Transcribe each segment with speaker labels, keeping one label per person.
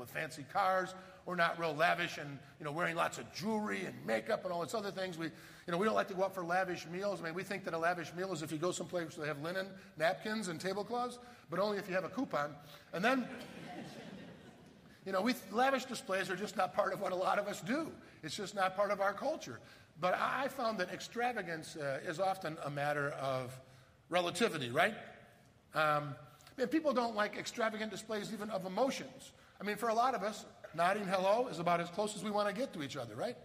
Speaker 1: with fancy cars. We're not real lavish and, you know, wearing lots of jewelry and makeup and all these other things. We, you know, we don't like to go out for lavish meals. I mean, we think that a lavish meal is if you go someplace where they have linen, napkins, and tablecloths, but only if you have a coupon. And then, you know, we, lavish displays are just not part of what a lot of us do. It's just not part of our culture. But I found that extravagance uh, is often a matter of relativity, right? Um, and people don't like extravagant displays even of emotions. I mean, for a lot of us, nodding hello is about as close as we want to get to each other, right?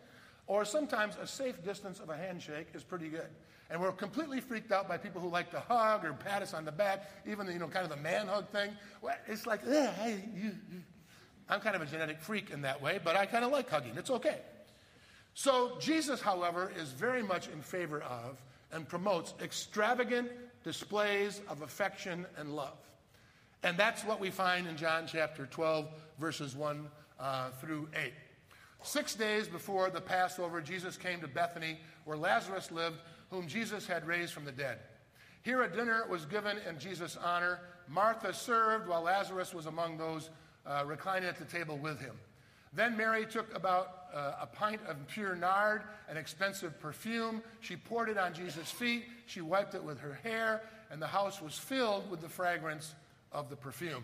Speaker 1: Or sometimes a safe distance of a handshake is pretty good. And we're completely freaked out by people who like to hug or pat us on the back, even the, you know, kind of the man hug thing. It's like, you. I'm kind of a genetic freak in that way, but I kind of like hugging. It's okay. So Jesus, however, is very much in favor of and promotes extravagant displays of affection and love. And that's what we find in John chapter 12, verses 1 uh, through 8. Six days before the Passover, Jesus came to Bethany, where Lazarus lived, whom Jesus had raised from the dead. Here a dinner was given in Jesus' honor. Martha served, while Lazarus was among those uh, reclining at the table with him. Then Mary took about uh, a pint of pure nard, an expensive perfume. She poured it on Jesus' feet. She wiped it with her hair, and the house was filled with the fragrance of the perfume.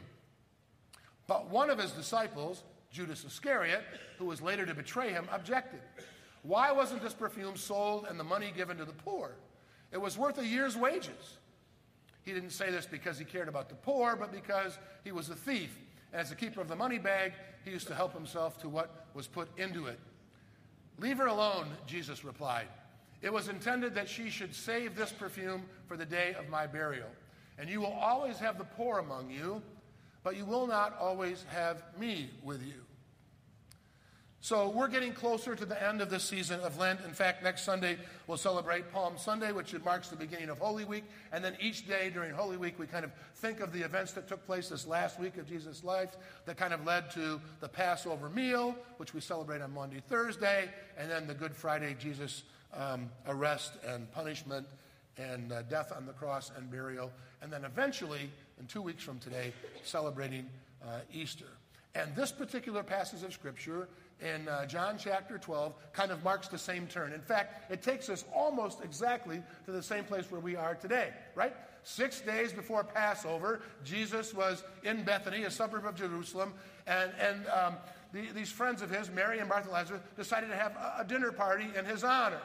Speaker 1: But one of his disciples, Judas Iscariot, who was later to betray him, objected. Why wasn't this perfume sold and the money given to the poor? It was worth a year's wages. He didn't say this because he cared about the poor, but because he was a thief. And as the keeper of the money bag, he used to help himself to what was put into it. Leave her alone, Jesus replied. It was intended that she should save this perfume for the day of my burial. And you will always have the poor among you, but you will not always have me with you. So we're getting closer to the end of this season of Lent. In fact, next Sunday we'll celebrate Palm Sunday, which marks the beginning of Holy Week. And then each day during Holy Week, we kind of think of the events that took place this last week of Jesus' life that kind of led to the Passover meal, which we celebrate on Maundy Thursday, and then the Good Friday Jesus um, arrest and punishment and uh, death on the cross and burial. And then eventually, in two weeks from today, celebrating uh, Easter. And this particular passage of Scripture in uh, John chapter 12 kind of marks the same turn. In fact, it takes us almost exactly to the same place where we are today, right? Six days before Passover, Jesus was in Bethany, a suburb of Jerusalem, and, and um, the, these friends of his, Mary and Martha Lazarus, decided to have a, a dinner party in his honor.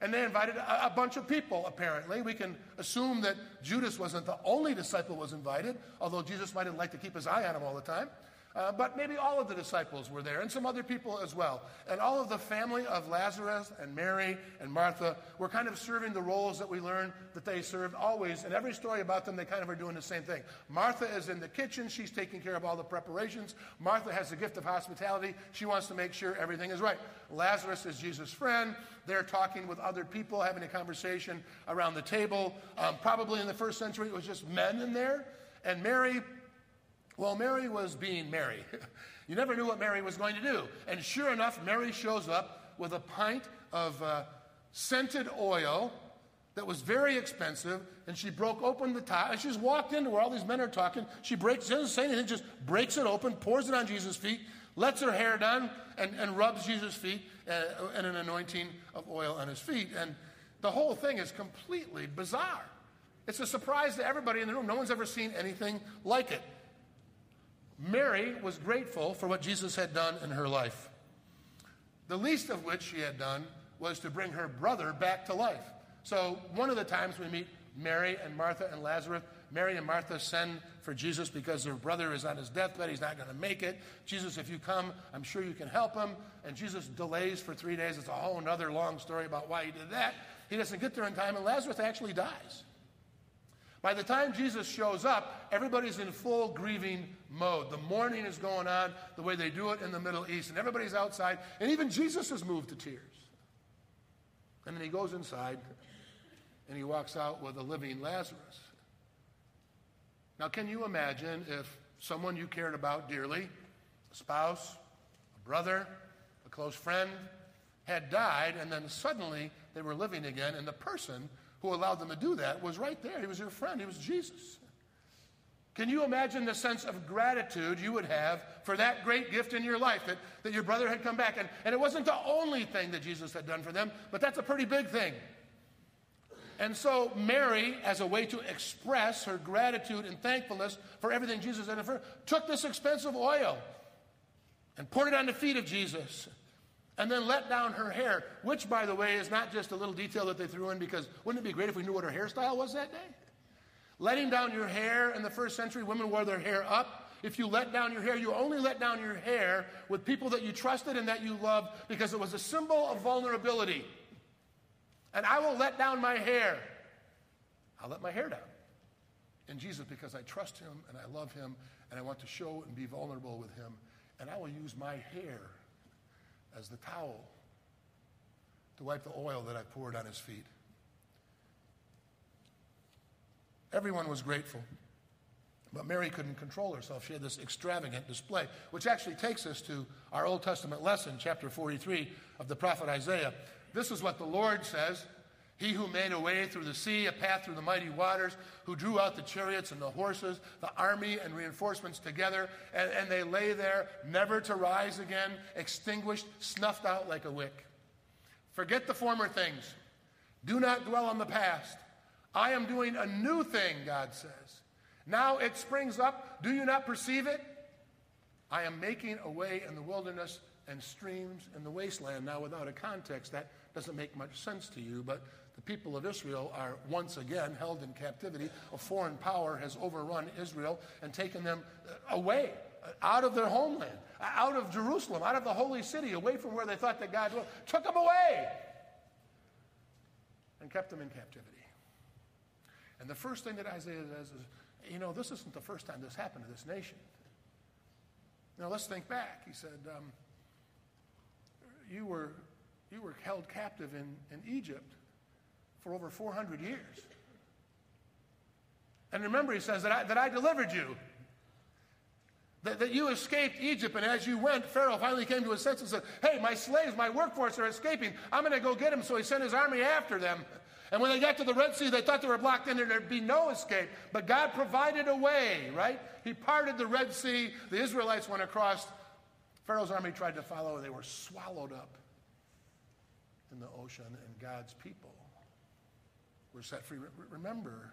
Speaker 1: And they invited a, a, bunch of people, apparently. We can assume that Judas wasn't the only disciple was invited, although Jesus might have liked to keep his eye on him all the time. Uh, but maybe all of the disciples were there and some other people as well. And all of the family of Lazarus and Mary and Martha were kind of serving the roles that we learn that they served always. In every story about them, they kind of are doing the same thing. Martha is in the kitchen, she's taking care of all the preparations. Martha has the gift of hospitality, she wants to make sure everything is right. Lazarus is Jesus' friend. They're talking with other people, having a conversation around the table. Um, probably in the first century, it was just men in there. And Mary well, Mary was being Mary. you never knew what Mary was going to do. And sure enough, Mary shows up with a pint of uh, scented oil that was very expensive, and she broke open the top. And she just walked into where all these men are talking. She breaks, doesn't say anything, just breaks it open, pours it on Jesus' feet, lets her hair down, and, and rubs Jesus' feet uh, and an anointing of oil on his feet. And the whole thing is completely bizarre. It's a surprise to everybody in the room. No one's ever seen anything like it. Mary was grateful for what Jesus had done in her life. The least of which she had done was to bring her brother back to life. So, one of the times we meet Mary and Martha and Lazarus, Mary and Martha send for Jesus because their brother is on his deathbed. He's not going to make it. Jesus, if you come, I'm sure you can help him. And Jesus delays for three days. It's a whole other long story about why he did that. He doesn't get there in time, and Lazarus actually dies. By the time Jesus shows up, everybody's in full grieving mode. The mourning is going on the way they do it in the Middle East, and everybody's outside, and even Jesus is moved to tears. And then he goes inside and he walks out with a living Lazarus. Now, can you imagine if someone you cared about dearly, a spouse, a brother, a close friend, had died, and then suddenly they were living again, and the person who allowed them to do that was right there. He was your friend, he was Jesus. Can you imagine the sense of gratitude you would have for that great gift in your life that, that your brother had come back? And, and it wasn't the only thing that Jesus had done for them, but that's a pretty big thing. And so, Mary, as a way to express her gratitude and thankfulness for everything Jesus had done for her, took this expensive oil and poured it on the feet of Jesus and then let down her hair, which, by the way, is not just a little detail that they threw in because wouldn't it be great if we knew what her hairstyle was that day? Letting down your hair in the first century, women wore their hair up. If you let down your hair, you only let down your hair with people that you trusted and that you loved because it was a symbol of vulnerability. And I will let down my hair. I'll let my hair down in Jesus because I trust him and I love him and I want to show and be vulnerable with him. And I will use my hair as the towel to wipe the oil that I poured on his feet. Everyone was grateful. But Mary couldn't control herself. She had this extravagant display, which actually takes us to our Old Testament lesson, chapter 43 of the prophet Isaiah. This is what the Lord says He who made a way through the sea, a path through the mighty waters, who drew out the chariots and the horses, the army and reinforcements together, and, and they lay there, never to rise again, extinguished, snuffed out like a wick. Forget the former things. Do not dwell on the past. I am doing a new thing, God says. Now it springs up. Do you not perceive it? I am making a way in the wilderness and streams in the wasteland. Now, without a context, that doesn't make much sense to you, but the people of Israel are once again held in captivity. A foreign power has overrun Israel and taken them uh, away, uh, out of their homeland, out of Jerusalem, out of the holy city, away from where they thought that God was. Took them away and kept them in captivity. And the first thing that Isaiah says is, you know, this isn't the first time this happened to this nation. Now let's think back. He said, um, you, were, you were held captive in, in Egypt for over 400 years. And remember, he says that I, that I delivered you. That, that you escaped Egypt, and as you went, Pharaoh finally came to his senses and said, Hey, my slaves, my workforce are escaping. I'm going to go get them. So he sent his army after them. And when they got to the Red Sea, they thought they were blocked in and there'd be no escape. But God provided a way, right? He parted the Red Sea. The Israelites went across. Pharaoh's army tried to follow. and They were swallowed up in the ocean, and God's people were set free. Remember,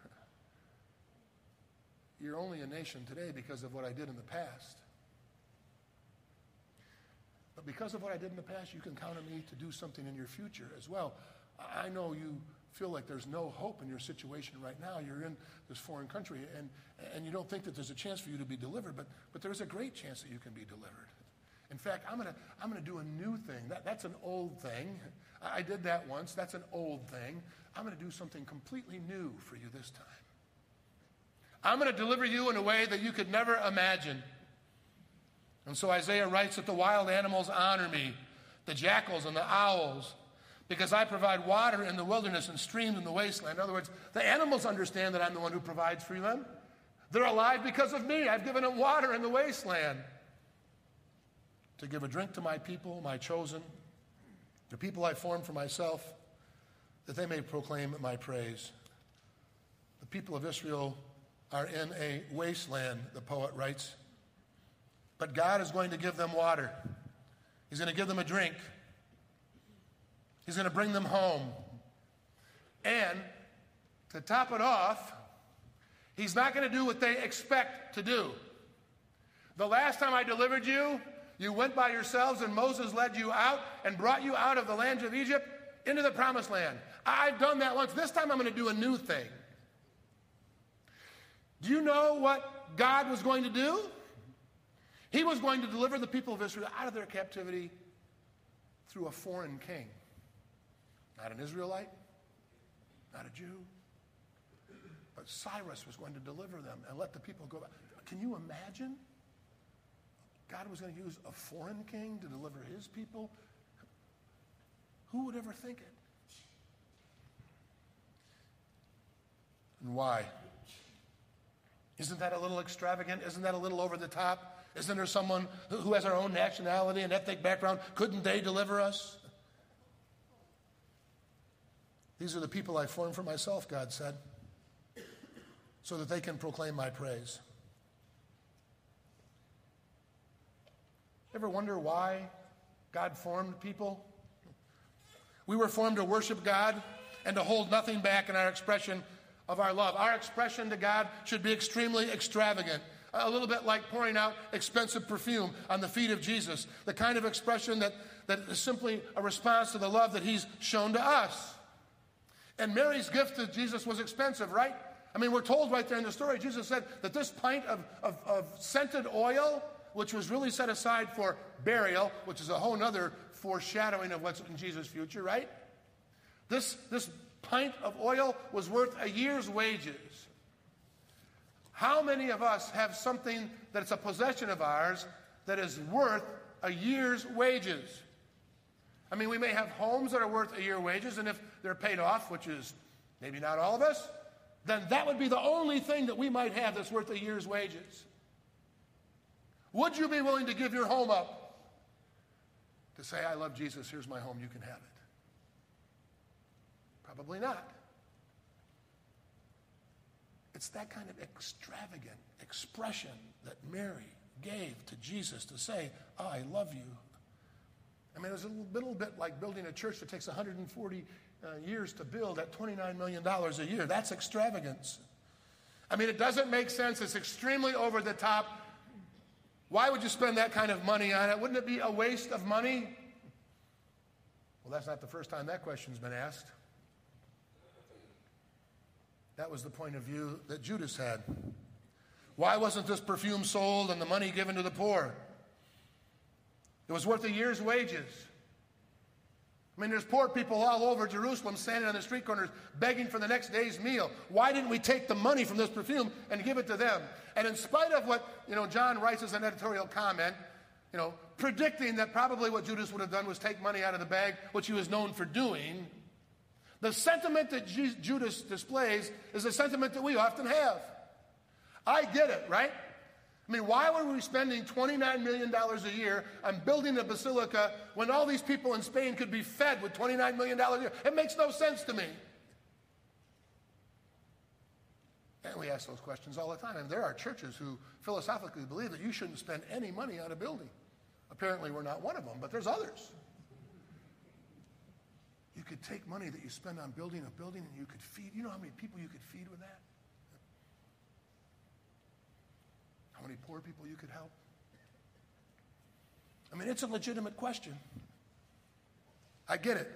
Speaker 1: you're only a nation today because of what I did in the past. But because of what I did in the past, you can count on me to do something in your future as well. I know you feel like there's no hope in your situation right now. You're in this foreign country and, and you don't think that there's a chance for you to be delivered, but, but there's a great chance that you can be delivered. In fact, I'm going to I'm to do a new thing. That, that's an old thing. I, I did that once. That's an old thing. I'm going to do something completely new for you this time. I'm going to deliver you in a way that you could never imagine. And so Isaiah writes that the wild animals honor me, the jackals and the owls because I provide water in the wilderness and streams in the wasteland. In other words, the animals understand that I'm the one who provides for them. They're alive because of me. I've given them water in the wasteland to give a drink to my people, my chosen, the people I formed for myself, that they may proclaim my praise. The people of Israel are in a wasteland, the poet writes. But God is going to give them water. He's going to give them a drink. He's going to bring them home. And to top it off, he's not going to do what they expect to do. The last time I delivered you, you went by yourselves, and Moses led you out and brought you out of the land of Egypt into the promised land. I've done that once. This time I'm going to do a new thing. Do you know what God was going to do? He was going to deliver the people of Israel out of their captivity through a foreign king. Not an Israelite, not a Jew. But Cyrus was going to deliver them and let the people go back. Can you imagine? God was going to use a foreign king to deliver his people? Who would ever think it? And why? Isn't that a little extravagant? Isn't that a little over the top? Isn't there someone who has our own nationality and ethnic background? Couldn't they deliver us? These are the people I formed for myself, God said, so that they can proclaim my praise. Ever wonder why God formed people? We were formed to worship God and to hold nothing back in our expression of our love. Our expression to God should be extremely extravagant. A little bit like pouring out expensive perfume on the feet of Jesus, the kind of expression that, that is simply a response to the love that He's shown to us. And Mary's gift to Jesus was expensive, right? I mean, we're told right there in the story, Jesus said that this pint of, of, of scented oil, which was really set aside for burial, which is a whole other foreshadowing of what's in Jesus' future, right? This, this pint of oil was worth a year's wages. How many of us have something that's a possession of ours that is worth a year's wages? I mean, we may have homes that are worth a year's wages, and if they're paid off, which is maybe not all of us, then that would be the only thing that we might have that's worth a year's wages. Would you be willing to give your home up to say, I love Jesus, here's my home, you can have it? Probably not. It's that kind of extravagant expression that Mary gave to Jesus to say, I love you. I mean, it's a little bit like building a church that takes 140 uh, years to build at $29 million a year. That's extravagance. I mean, it doesn't make sense. It's extremely over the top. Why would you spend that kind of money on it? Wouldn't it be a waste of money? Well, that's not the first time that question's been asked. That was the point of view that Judas had. Why wasn't this perfume sold and the money given to the poor? It was worth a year's wages. I mean, there's poor people all over Jerusalem standing on the street corners begging for the next day's meal. Why didn't we take the money from this perfume and give it to them? And in spite of what, you know, John writes as an editorial comment, you know, predicting that probably what Judas would have done was take money out of the bag, which he was known for doing, the sentiment that Judas displays is a sentiment that we often have. I get it, right? I mean, why were we spending $29 million a year on building a basilica when all these people in Spain could be fed with $29 million a year? It makes no sense to me. And we ask those questions all the time. And there are churches who philosophically believe that you shouldn't spend any money on a building. Apparently, we're not one of them, but there's others. You could take money that you spend on building a building and you could feed. You know how many people you could feed with that? How many poor people you could help? I mean, it's a legitimate question. I get it.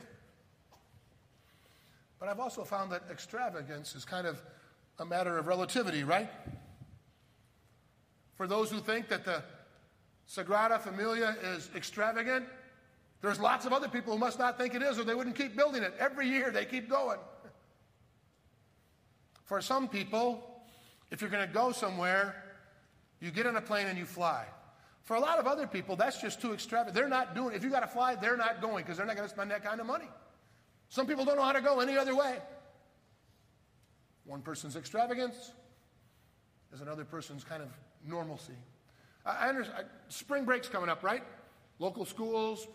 Speaker 1: But I've also found that extravagance is kind of a matter of relativity, right? For those who think that the Sagrada Familia is extravagant, there's lots of other people who must not think it is, or they wouldn't keep building it. Every year they keep going. For some people, if you're going to go somewhere, you get on a plane and you fly. For a lot of other people, that's just too extravagant. They're not doing it. If you got to fly, they're not going because they're not going to spend that kind of money. Some people don't know how to go any other way. One person's extravagance is another person's kind of normalcy. I, I understand. Spring break's coming up, right? Local schools,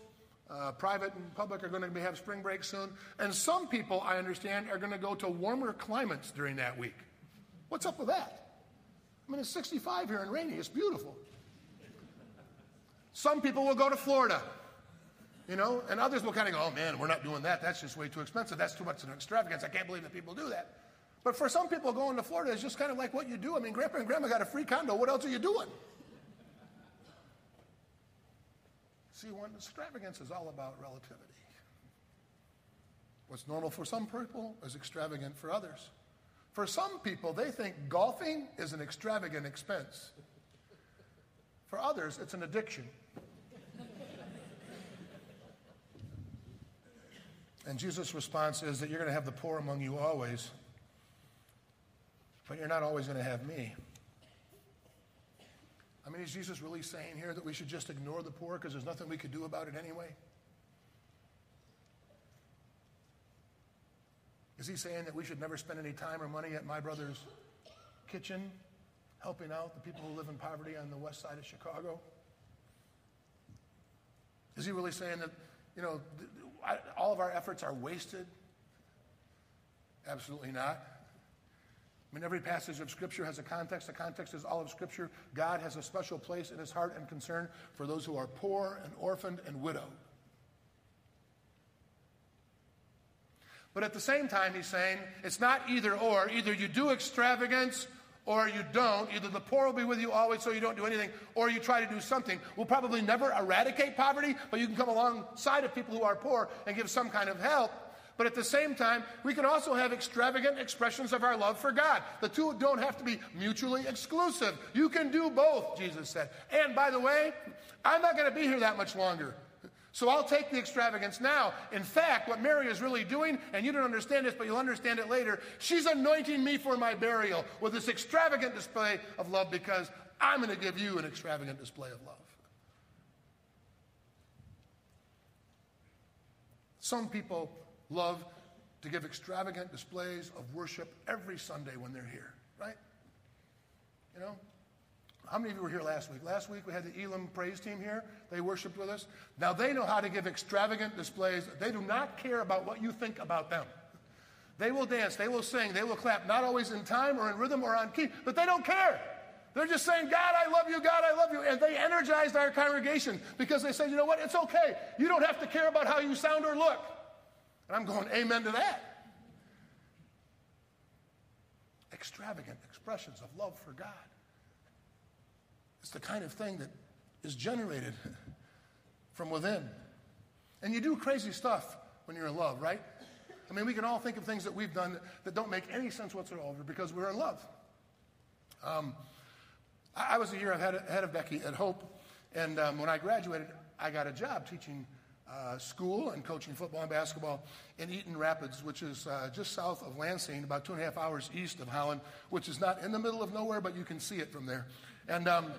Speaker 1: uh, private and public are going to have spring break soon. And some people, I understand, are going to go to warmer climates during that week. What's up with that? I mean, it's 65 here and rainy. It's beautiful. Some people will go to Florida, you know, and others will kind of go, oh man, we're not doing that. That's just way too expensive. That's too much of an extravagance. I can't believe that people do that. But for some people, going to Florida is just kind of like what you do. I mean, grandpa and grandma got a free condo. What else are you doing? See, one extravagance is all about relativity. What's normal for some people is extravagant for others. For some people, they think golfing is an extravagant expense. For others, it's an addiction. and Jesus' response is that you're going to have the poor among you always, but you're not always going to have me. I mean, is Jesus really saying here that we should just ignore the poor because there's nothing we could do about it anyway? Is he saying that we should never spend any time or money at my brother's kitchen helping out the people who live in poverty on the west side of Chicago? Is he really saying that, you know, all of our efforts are wasted? Absolutely not. I mean, every passage of Scripture has a context. The context is all of Scripture. God has a special place in his heart and concern for those who are poor and orphaned and widowed. But at the same time, he's saying it's not either or. Either you do extravagance or you don't. Either the poor will be with you always so you don't do anything, or you try to do something. We'll probably never eradicate poverty, but you can come alongside of people who are poor and give some kind of help. But at the same time, we can also have extravagant expressions of our love for God. The two don't have to be mutually exclusive. You can do both, Jesus said. And by the way, I'm not going to be here that much longer. So I'll take the extravagance now. In fact, what Mary is really doing, and you don't understand this, but you'll understand it later, she's anointing me for my burial with this extravagant display of love because I'm going to give you an extravagant display of love. Some people love to give extravagant displays of worship every Sunday when they're here, right? You know? How many of you were here last week? Last week we had the Elam praise team here. They worshiped with us. Now they know how to give extravagant displays. They do not care about what you think about them. They will dance, they will sing, they will clap, not always in time or in rhythm or on key, but they don't care. They're just saying, God, I love you, God, I love you. And they energized our congregation because they said, you know what, it's okay. You don't have to care about how you sound or look. And I'm going, amen to that. Extravagant expressions of love for God. It's the kind of thing that is generated from within. And you do crazy stuff when you're in love, right? I mean, we can all think of things that we've done that don't make any sense whatsoever because we're in love. Um, I, I, was a year ahead, ahead of Becky at Hope, and um, when I graduated, I got a job teaching uh, school and coaching football and basketball in Eaton Rapids, which is uh, just south of Lansing, about two and a half hours east of Holland, which is not in the middle of nowhere, but you can see it from there. And um,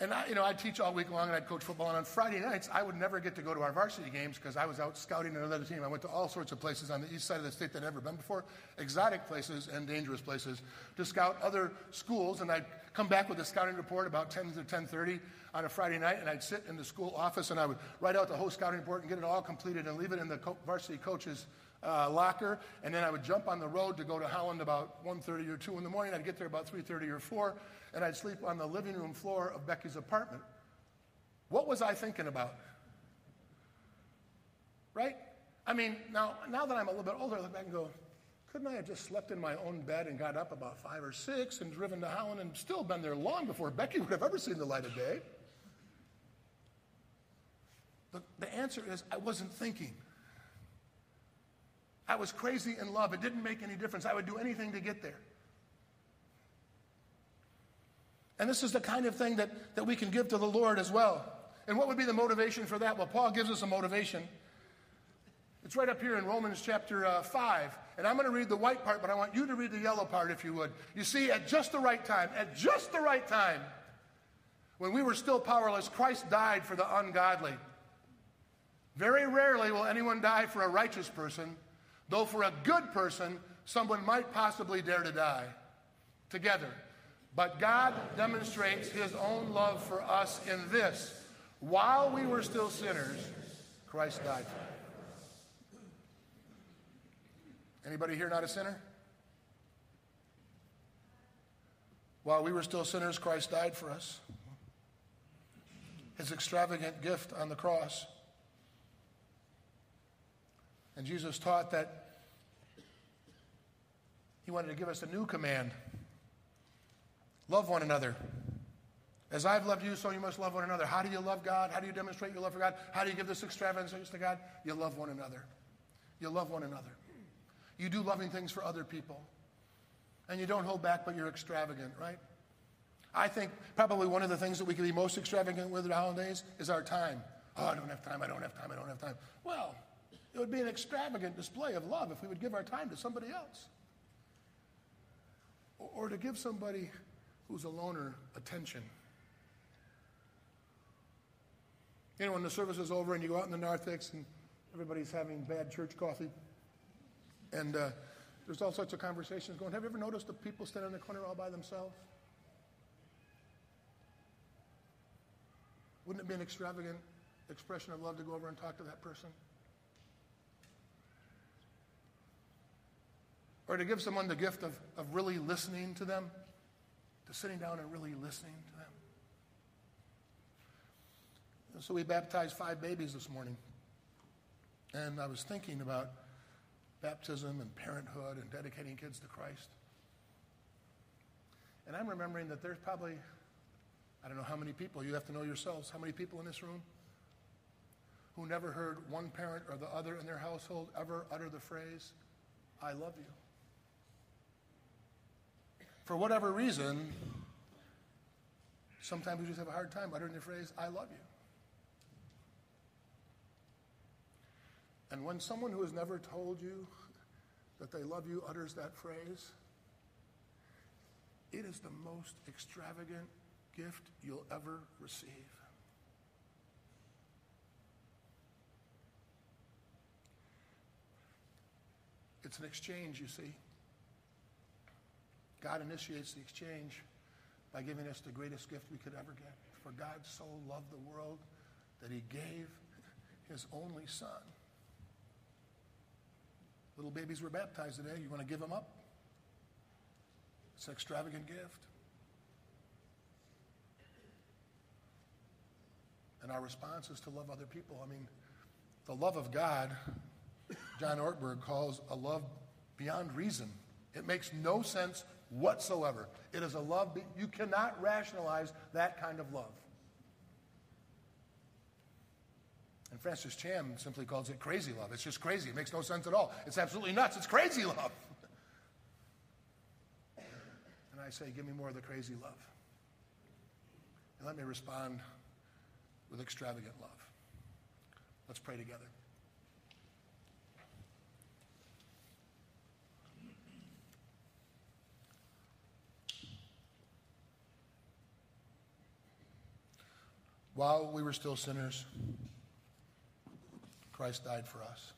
Speaker 1: and I, you know, I'd teach all week long and I'd coach football. And on Friday nights, I would never get to go to our varsity games because I was out scouting another team. I went to all sorts of places on the east side of the state that I'd never been before, exotic places and dangerous places, to scout other schools. And I'd come back with a scouting report about 10 to 10:30 on a Friday night, and I'd sit in the school office and I would write out the whole scouting report and get it all completed and leave it in the co- varsity coach's uh, locker, and then I would jump on the road to go to Holland about 1.30 or 2 in the morning. I'd get there about 3.30 or 4, and I'd sleep on the living room floor of Becky's apartment. What was I thinking about? Right? I mean, now, now that I'm a little bit older, I look back and go, couldn't I have just slept in my own bed and got up about 5 or 6 and driven to Holland and still been there long before Becky would have ever seen the light of day? The, the answer is I wasn't thinking. I was crazy in love. It didn't make any difference. I would do anything to get there. And this is the kind of thing that, that we can give to the Lord as well. And what would be the motivation for that? Well, Paul gives us a motivation. It's right up here in Romans chapter uh, 5. And I'm going to read the white part, but I want you to read the yellow part if you would. You see, at just the right time, at just the right time, when we were still powerless, Christ died for the ungodly. Very rarely will anyone die for a righteous person, though for a good person, someone might possibly dare to die together. But God demonstrates his own love for us in this while we were still sinners, Christ died for us. Anybody here not a sinner? While we were still sinners, Christ died for us. His extravagant gift on the cross. And Jesus taught that he wanted to give us a new command love one another. As I've loved you, so you must love one another. How do you love God? How do you demonstrate your love for God? How do you give this extravagance to God? You love one another. You love one another. You do loving things for other people. And you don't hold back, but you're extravagant, right? I think probably one of the things that we can be most extravagant with at holidays is our time. Oh, I don't have time, I don't have time, I don't have time. Well, it would be an extravagant display of love if we would give our time to somebody else. Or, or to give somebody who's a loner attention. You know, when the service is over and you go out in the narthex and everybody's having bad church coffee, and uh, there's all sorts of conversations going. Have you ever noticed the people standing in the corner all by themselves? Wouldn't it be an extravagant expression of love to go over and talk to that person? Or to give someone the gift of, of really listening to them, to sitting down and really listening to them. And so we baptized five babies this morning. And I was thinking about baptism and parenthood and dedicating kids to Christ. And I'm remembering that there's probably, I don't know how many people, you have to know yourselves, how many people in this room who never heard one parent or the other in their household ever utter the phrase, I love you. For whatever reason, sometimes we just have a hard time uttering the phrase, I love you. And when someone who has never told you that they love you utters that phrase, it is the most extravagant gift you'll ever receive. It's an exchange, you see. God initiates the exchange by giving us the greatest gift we could ever get. For God so loved the world that he gave his only son. Little babies were baptized today. You want to give them up? It's an extravagant gift. And our response is to love other people. I mean, the love of God, John Ortberg calls a love beyond reason. It makes no sense whatsoever. It is a love, you cannot rationalize that kind of love. And Francis Chan simply calls it crazy love. It's just crazy. It makes no sense at all. It's absolutely nuts. It's crazy love. and I say, give me more of the crazy love. And let me respond with extravagant love. Let's pray together. While we were still sinners, Christ died for us.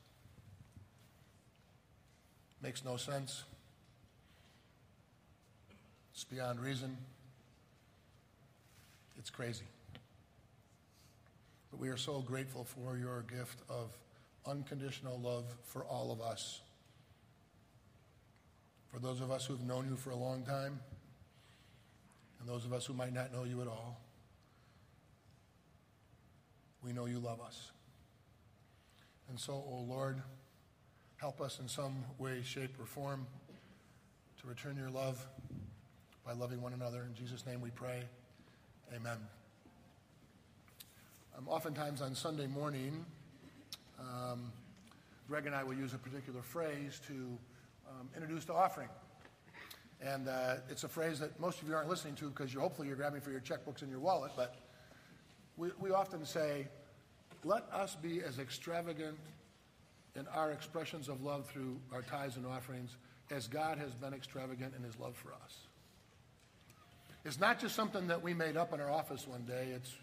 Speaker 1: Makes no sense. It's beyond reason. It's crazy. But we are so grateful for your gift of unconditional love for all of us. For those of us who've known you for a long time, and those of us who might not know you at all. We know you love us. And so, O oh Lord, help us in some way, shape, or form to return your love by loving one another. In Jesus' name we pray. Amen. Um, oftentimes on Sunday morning, um, Greg and I will use a particular phrase to um, introduce the offering. And uh, it's a phrase that most of you aren't listening to because you hopefully you're grabbing for your checkbooks and your wallet, but we, we often say, let us be as extravagant in our expressions of love through our tithes and offerings as God has been extravagant in his love for us. It's not just something that we made up in our office one day. It's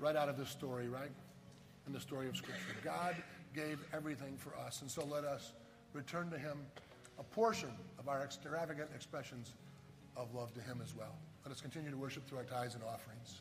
Speaker 1: right out of this story, right? In the story of Scripture. God gave everything for us. And so let us return to him a portion of our extravagant expressions of love to him as well. Let us continue to worship through our tithes and offerings.